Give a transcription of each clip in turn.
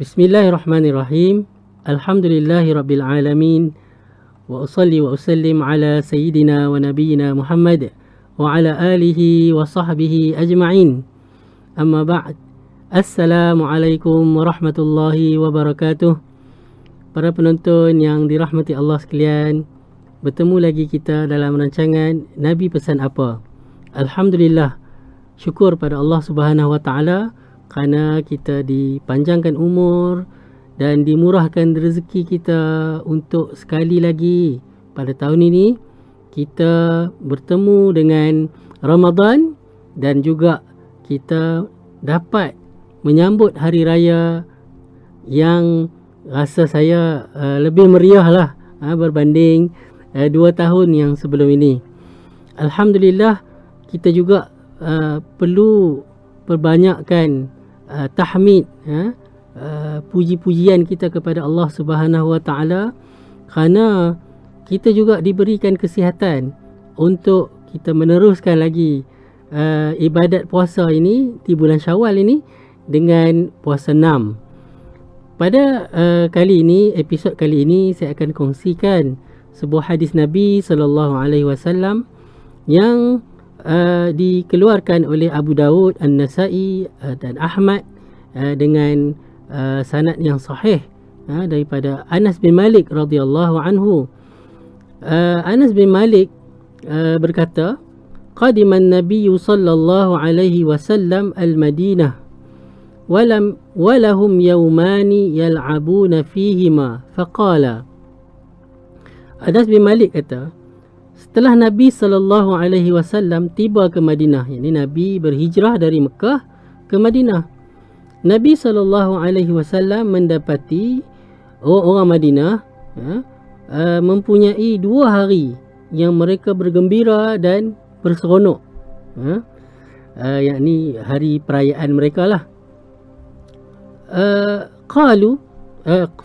Bismillahirrahmanirrahim. Alhamdulillahirabbil alamin. Wa usalli wa usallim ala sayyidina wa nabiyyina Muhammad wa ala alihi wa sahbihi ajma'in. Amma ba'd. Assalamualaikum warahmatullahi wabarakatuh. Para penonton yang dirahmati Allah sekalian, bertemu lagi kita dalam rancangan Nabi pesan apa? Alhamdulillah. Syukur pada Allah Subhanahu Wa Taala kerana kita dipanjangkan umur dan dimurahkan rezeki kita untuk sekali lagi pada tahun ini kita bertemu dengan Ramadan dan juga kita dapat menyambut hari raya yang rasa saya uh, lebih meriah lah uh, berbanding uh, dua tahun yang sebelum ini. Alhamdulillah kita juga uh, perlu perbanyakkan uh, tahmid uh, uh, puji-pujian kita kepada Allah Subhanahu Wa Taala kerana kita juga diberikan kesihatan untuk kita meneruskan lagi uh, ibadat puasa ini di bulan Syawal ini dengan puasa 6. Pada uh, kali ini, episod kali ini saya akan kongsikan sebuah hadis Nabi sallallahu alaihi wasallam yang uh, dikeluarkan oleh Abu Dawud, An-Nasai uh, dan Ahmad uh, dengan uh, sanad yang sahih uh, daripada Anas bin Malik radhiyallahu anhu. Uh, Anas bin Malik uh, berkata, "Qadima an-nabiy sallallahu alaihi wasallam al-Madinah ولم ولهم يومان يلعبون فيهما فقال Anas bin Malik kata Setelah Nabi sallallahu alaihi wasallam tiba ke Madinah, yakni Nabi berhijrah dari Mekah ke Madinah. Nabi sallallahu alaihi wasallam mendapati orang Madinah ya, uh, mempunyai dua hari yang mereka bergembira dan berseronok. Ya. Uh, yakni hari perayaan mereka lah. Uh, qalu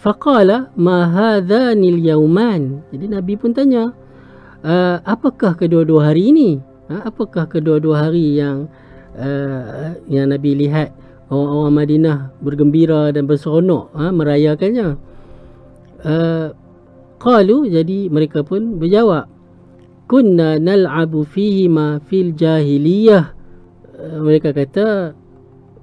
faqala ma hadhanil yawman. Jadi Nabi pun tanya, uh, apakah kedua-dua hari ini? Uh, apakah kedua-dua hari yang uh, yang Nabi lihat orang-orang Madinah bergembira dan berseronok uh, merayakannya? Uh, qalu jadi mereka pun berjawab, kunna nal'abu fihi ma fil jahiliyah. Uh, mereka kata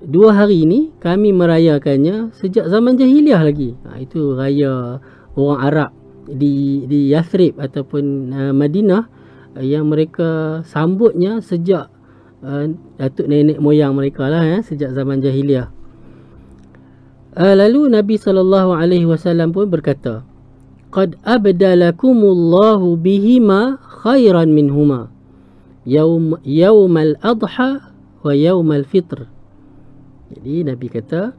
dua hari ini kami merayakannya sejak zaman jahiliah lagi. Ha, itu raya orang Arab di di Yathrib ataupun uh, Madinah uh, yang mereka sambutnya sejak uh, datuk nenek moyang mereka lah ya sejak zaman jahiliah. Uh, lalu Nabi sallallahu alaihi wasallam pun berkata, "Qad abdalakumullahu bihima khairan minhuma. Yaum yaumal adha wa yaumal fitr." Jadi Nabi kata,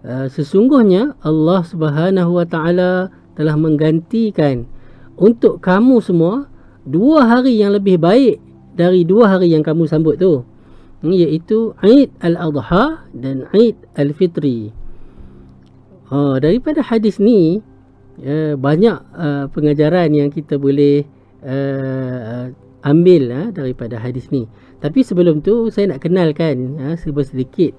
uh, sesungguhnya Allah Subhanahu wa taala telah menggantikan untuk kamu semua dua hari yang lebih baik dari dua hari yang kamu sambut tu iaitu Eid Al-Adha dan Eid Al-Fitri. Ha, daripada hadis ni uh, banyak uh, pengajaran yang kita boleh uh, ambil uh, daripada hadis ni. Tapi sebelum tu saya nak kenalkan uh, sedikit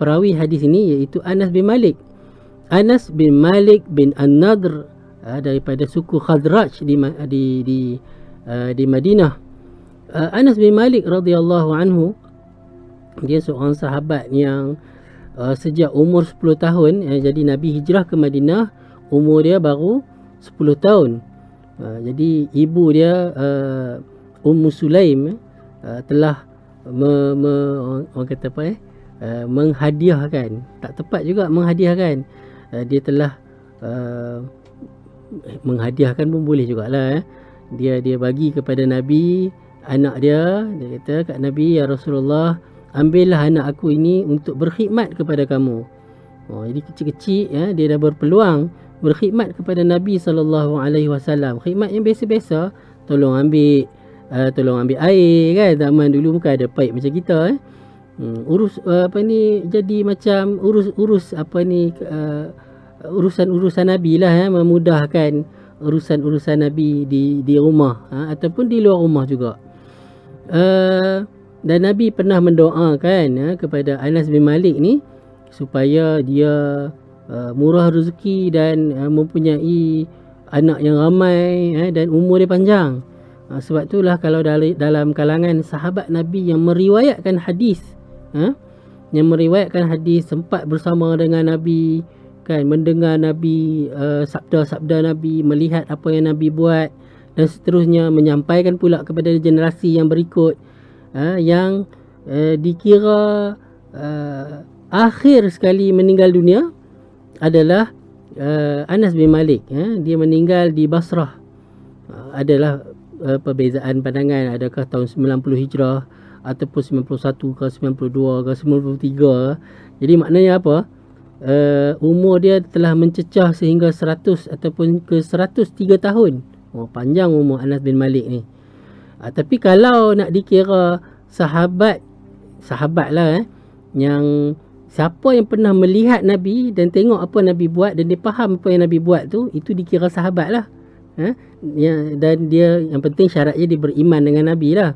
perawi hadis ini iaitu Anas bin Malik. Anas bin Malik bin An-Nadr uh, daripada suku Khadraj di di di, uh, di Madinah. Uh, Anas bin Malik radhiyallahu anhu dia seorang sahabat yang uh, sejak umur 10 tahun uh, jadi Nabi hijrah ke Madinah umur dia baru 10 tahun. Uh, jadi ibu dia uh, Ummu Sulaim uh, telah me, me, orang kata apa eh uh, menghadiahkan tak tepat juga menghadiahkan uh, dia telah uh, menghadiahkan pun boleh jugalah eh. dia dia bagi kepada nabi anak dia dia kata kat nabi ya Rasulullah ambillah anak aku ini untuk berkhidmat kepada kamu. Oh jadi kecil-kecil ya dia dah berpeluang berkhidmat kepada nabi sallallahu alaihi wasallam. Khidmat yang biasa-biasa tolong ambil uh, tolong ambil air kan? Zaman dulu bukan ada pipe macam kita eh Hmm, urus uh, apa ni jadi macam urus-urus apa ni uh, urusan-urusan nabi lah ya memudahkan urusan-urusan nabi di di rumah ha, ataupun di luar rumah juga. Uh, dan nabi pernah mendoakan ya, kepada Anas bin Malik ni supaya dia uh, murah rezeki dan uh, mempunyai anak yang ramai eh, dan umur dia panjang. Uh, sebab itulah kalau dalam kalangan sahabat Nabi yang meriwayatkan hadis, uh, yang meriwayatkan hadis sempat bersama dengan Nabi, kan? Mendengar Nabi uh, sabda-sabda Nabi, melihat apa yang Nabi buat dan seterusnya menyampaikan pula kepada generasi yang berikut uh, yang uh, dikira uh, akhir sekali meninggal dunia adalah uh, Anas bin Malik ya dia meninggal di Basrah. Uh, adalah uh, perbezaan pandangan. Adakah tahun 90 Hijrah ataupun 91 ke 92 ke 93 jadi maknanya apa uh, umur dia telah mencecah sehingga 100 ataupun ke 103 tahun oh panjang umur Anas bin Malik ni uh, tapi kalau nak dikira sahabat sahabat lah eh yang Siapa yang pernah melihat Nabi dan tengok apa Nabi buat dan dia faham apa yang Nabi buat tu, itu dikira sahabat lah. Ha? Ya, dan dia yang penting syaratnya dia beriman dengan Nabi lah.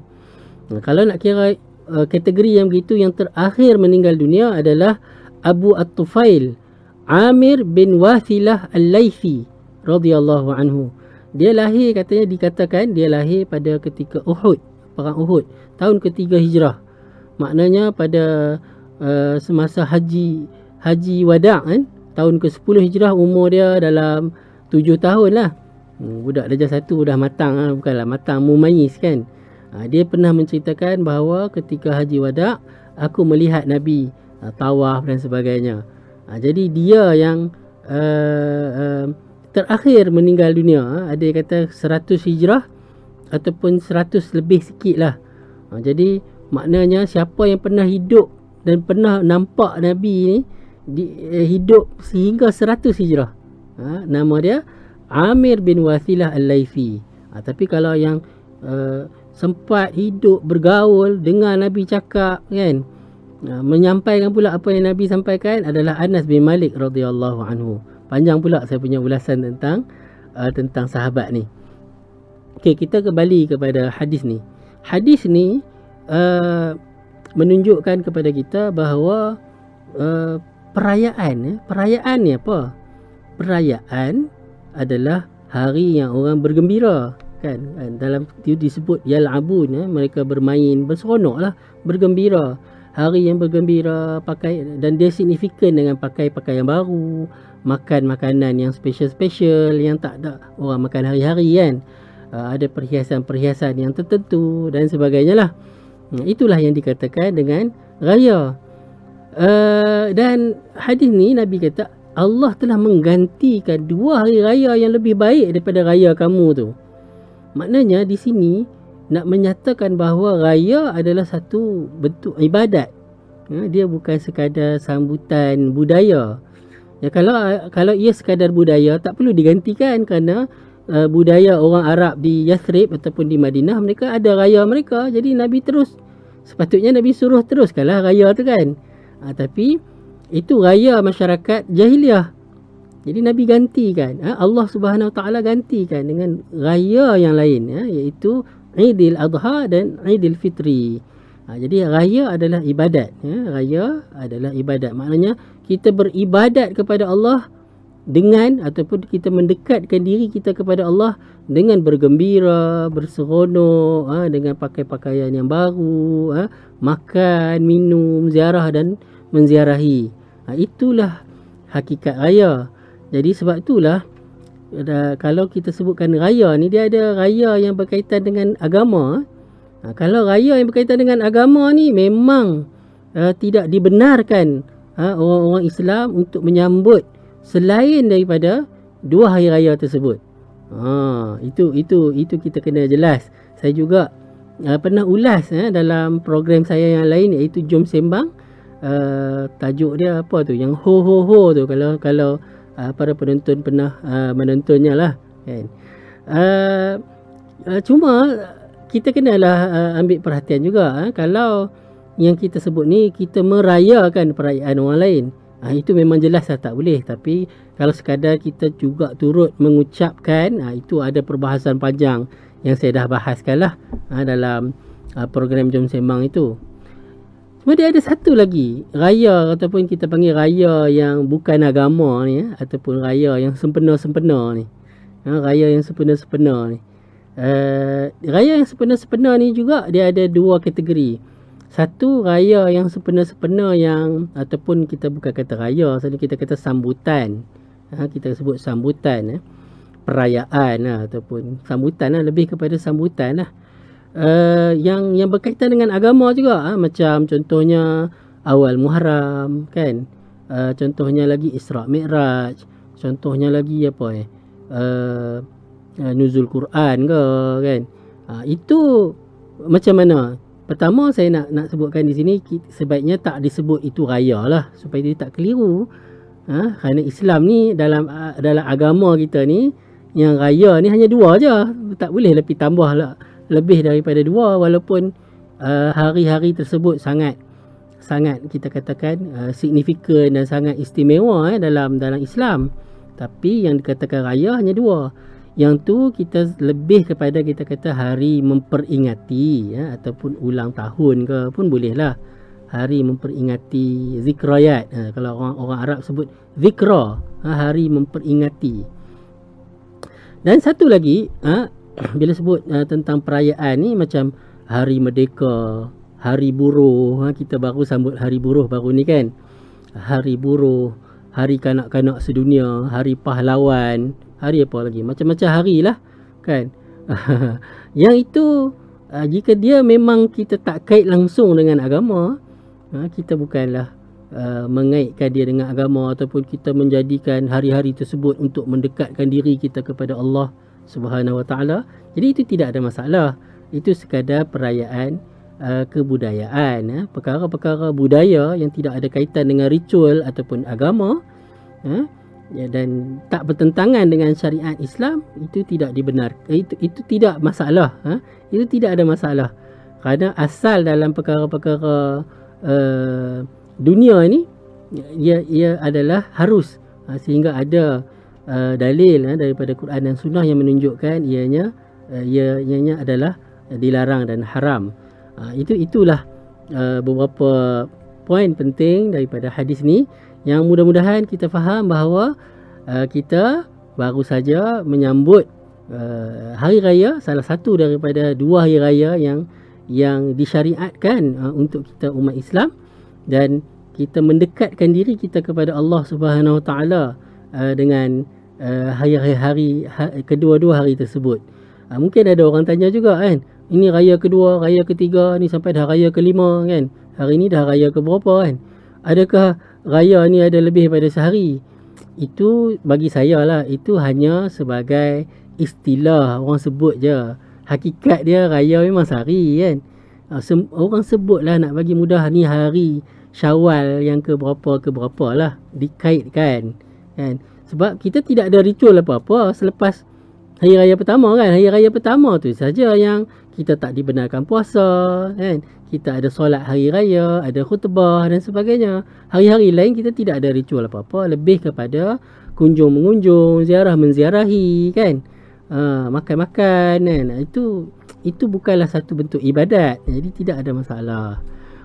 Kalau nak kira uh, kategori yang begitu yang terakhir meninggal dunia adalah Abu At-Tufail Amir bin Wathilah Al-Laythi radhiyallahu anhu. Dia lahir katanya dikatakan dia lahir pada ketika Uhud, perang Uhud, tahun ketiga Hijrah. Maknanya pada uh, semasa haji haji wada' kan tahun ke-10 hijrah umur dia dalam 7 tahun lah hmm, budak darjah satu dah matang lah bukanlah matang mumayis kan uh, dia pernah menceritakan bahawa ketika haji wada' aku melihat Nabi uh, tawaf dan sebagainya uh, jadi dia yang uh, uh, terakhir meninggal dunia ada yang kata 100 hijrah ataupun 100 lebih sikit lah uh, jadi maknanya siapa yang pernah hidup dan pernah nampak Nabi ni di, eh, hidup sehingga 100 hijrah. Ha, nama dia Amir bin Wasilah Al-Laifi. Ha, tapi kalau yang uh, sempat hidup bergaul dengan Nabi cakap kan uh, menyampaikan pula apa yang Nabi sampaikan adalah Anas bin Malik radhiyallahu anhu. Panjang pula saya punya ulasan tentang uh, tentang sahabat ni. Okey, kita kembali kepada hadis ni. Hadis ni uh, menunjukkan kepada kita bahawa uh, perayaan eh, perayaan ni apa perayaan adalah hari yang orang bergembira kan, kan? dalam itu disebut yal'abun eh, mereka bermain berseronoklah bergembira hari yang bergembira pakai dan dia signifikan dengan pakai pakaian baru makan makanan yang special-special yang tak ada orang makan hari-hari kan uh, ada perhiasan-perhiasan yang tertentu dan sebagainya lah Hmm, itulah yang dikatakan dengan raya. Uh, dan hadis ni Nabi kata Allah telah menggantikan dua hari raya yang lebih baik daripada raya kamu tu. Maknanya di sini nak menyatakan bahawa raya adalah satu bentuk ibadat. Ya, dia bukan sekadar sambutan budaya. Ya kalau kalau ia sekadar budaya tak perlu digantikan kerana uh, budaya orang Arab di Yathrib ataupun di Madinah mereka ada raya mereka jadi Nabi terus sepatutnya Nabi suruh teruskanlah raya tu kan uh, tapi itu raya masyarakat jahiliah jadi Nabi gantikan uh, Allah Subhanahu taala gantikan dengan raya yang lain uh, iaitu Aidil Adha dan Aidil Fitri. Uh, jadi raya adalah ibadat uh, raya adalah ibadat. Maknanya kita beribadat kepada Allah dengan ataupun kita mendekatkan diri kita kepada Allah dengan bergembira, berseronok, ha, dengan pakai pakaian yang baru, ha, makan, minum, ziarah dan menziarahi. Ha, itulah hakikat raya. Jadi sebab itulah kalau kita sebutkan raya ni dia ada raya yang berkaitan dengan agama. Ha, kalau raya yang berkaitan dengan agama ni memang uh, tidak dibenarkan ha, orang-orang Islam untuk menyambut selain daripada dua hari raya tersebut. Ha, itu itu itu kita kena jelas. Saya juga uh, pernah ulas eh, dalam program saya yang lain iaitu Jom Sembang. Uh, tajuk dia apa tu? Yang ho ho ho tu kalau kalau uh, para penonton pernah uh, menontonnya lah kan. Uh, uh, cuma kita kenalah uh, ambil perhatian juga eh, kalau yang kita sebut ni kita merayakan perayaan orang lain. Ha, itu memang jelas lah tak boleh Tapi kalau sekadar kita juga turut mengucapkan ha, Itu ada perbahasan panjang yang saya dah bahaskan lah ha, Dalam ha, program Jom Sembang itu Kemudian ada satu lagi raya ataupun kita panggil raya yang bukan agama ni ya, ataupun raya yang sempena-sempena ni. Ha, raya yang sempena-sempena ni. Uh, raya yang sempena-sempena ni juga dia ada dua kategori. Satu raya yang sempena-sempena yang ataupun kita bukan kata raya, selalu kita kata sambutan. Ha, kita sebut sambutan eh. perayaan lah, ataupun sambutan lah, lebih kepada sambutan lah uh, yang yang berkaitan dengan agama juga ha? macam contohnya awal Muharram kan? Uh, contohnya lagi Isra Mi'raj contohnya lagi apa eh? Uh, uh, nuzul Quran ke kan? Uh, itu macam mana? Pertama saya nak nak sebutkan di sini sebaiknya tak disebut itu raya lah supaya dia tak keliru. Ha? kerana Islam ni dalam dalam agama kita ni yang raya ni hanya dua je. Tak boleh lebih tambah lah lebih daripada dua walaupun uh, hari-hari tersebut sangat sangat kita katakan uh, signifikan dan sangat istimewa eh, dalam dalam Islam. Tapi yang dikatakan raya hanya dua. Yang tu kita lebih kepada kita kata hari memperingati ya, ataupun ulang tahun ke pun boleh lah hari memperingati zikrayat ha, kalau orang orang Arab sebut zikra ha, hari memperingati. Dan satu lagi ha, bila sebut uh, tentang perayaan ni macam hari merdeka, hari buruh, ha, kita baru sambut hari buruh baru ni kan. Hari buruh, hari kanak-kanak sedunia, hari pahlawan, hari apa lagi? Macam-macam hari lah kan. Yang itu uh, jika dia memang kita tak kait langsung dengan agama, uh, kita bukanlah uh, mengaitkan dia dengan agama ataupun kita menjadikan hari-hari tersebut untuk mendekatkan diri kita kepada Allah Subhanahu Wa Taala. Jadi itu tidak ada masalah. Itu sekadar perayaan uh, kebudayaan, uh, perkara-perkara budaya yang tidak ada kaitan dengan ritual ataupun agama. Uh, ya, dan tak bertentangan dengan syariat Islam itu tidak dibenarkan itu itu tidak masalah ha? itu tidak ada masalah kerana asal dalam perkara-perkara uh, dunia ini ia ia adalah harus ha, sehingga ada uh, dalil uh, daripada Quran dan Sunnah yang menunjukkan ianya uh, ia ianya adalah uh, dilarang dan haram. Uh, itu itulah uh, beberapa poin penting daripada hadis ni yang mudah-mudahan kita faham bahawa uh, kita baru saja menyambut uh, hari raya salah satu daripada dua hari raya yang yang disyariatkan uh, untuk kita umat Islam dan kita mendekatkan diri kita kepada Allah Subhanahu Wa Taala dengan uh, hari-hari ha, kedua-dua hari tersebut. Uh, mungkin ada orang tanya juga kan, ini raya kedua, raya ketiga, ni sampai dah raya kelima kan. Hari ni dah raya ke berapa kan? Adakah raya ni ada lebih daripada sehari? Itu bagi saya lah, itu hanya sebagai istilah orang sebut je. Hakikat dia raya memang sehari kan. Uh, se- orang sebut lah nak bagi mudah ni hari syawal yang ke berapa ke berapa lah. Dikaitkan kan. Sebab kita tidak ada ritual apa-apa selepas hari raya pertama kan. Hari raya pertama tu saja yang kita tak dibenarkan puasa kan. Kita ada solat hari raya, ada khutbah dan sebagainya. Hari-hari lain kita tidak ada ritual apa-apa. Lebih kepada kunjung-mengunjung, ziarah menziarahi kan. Uh, makan-makan kan. Itu itu bukanlah satu bentuk ibadat. Jadi tidak ada masalah.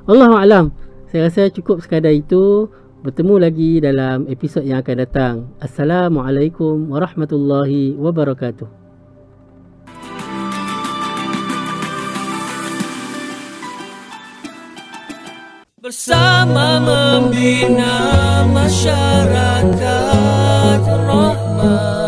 Allahuakbar. Saya rasa cukup sekadar itu. Bertemu lagi dalam episod yang akan datang. Assalamualaikum warahmatullahi wabarakatuh. Bersama membina masyarakat rahmat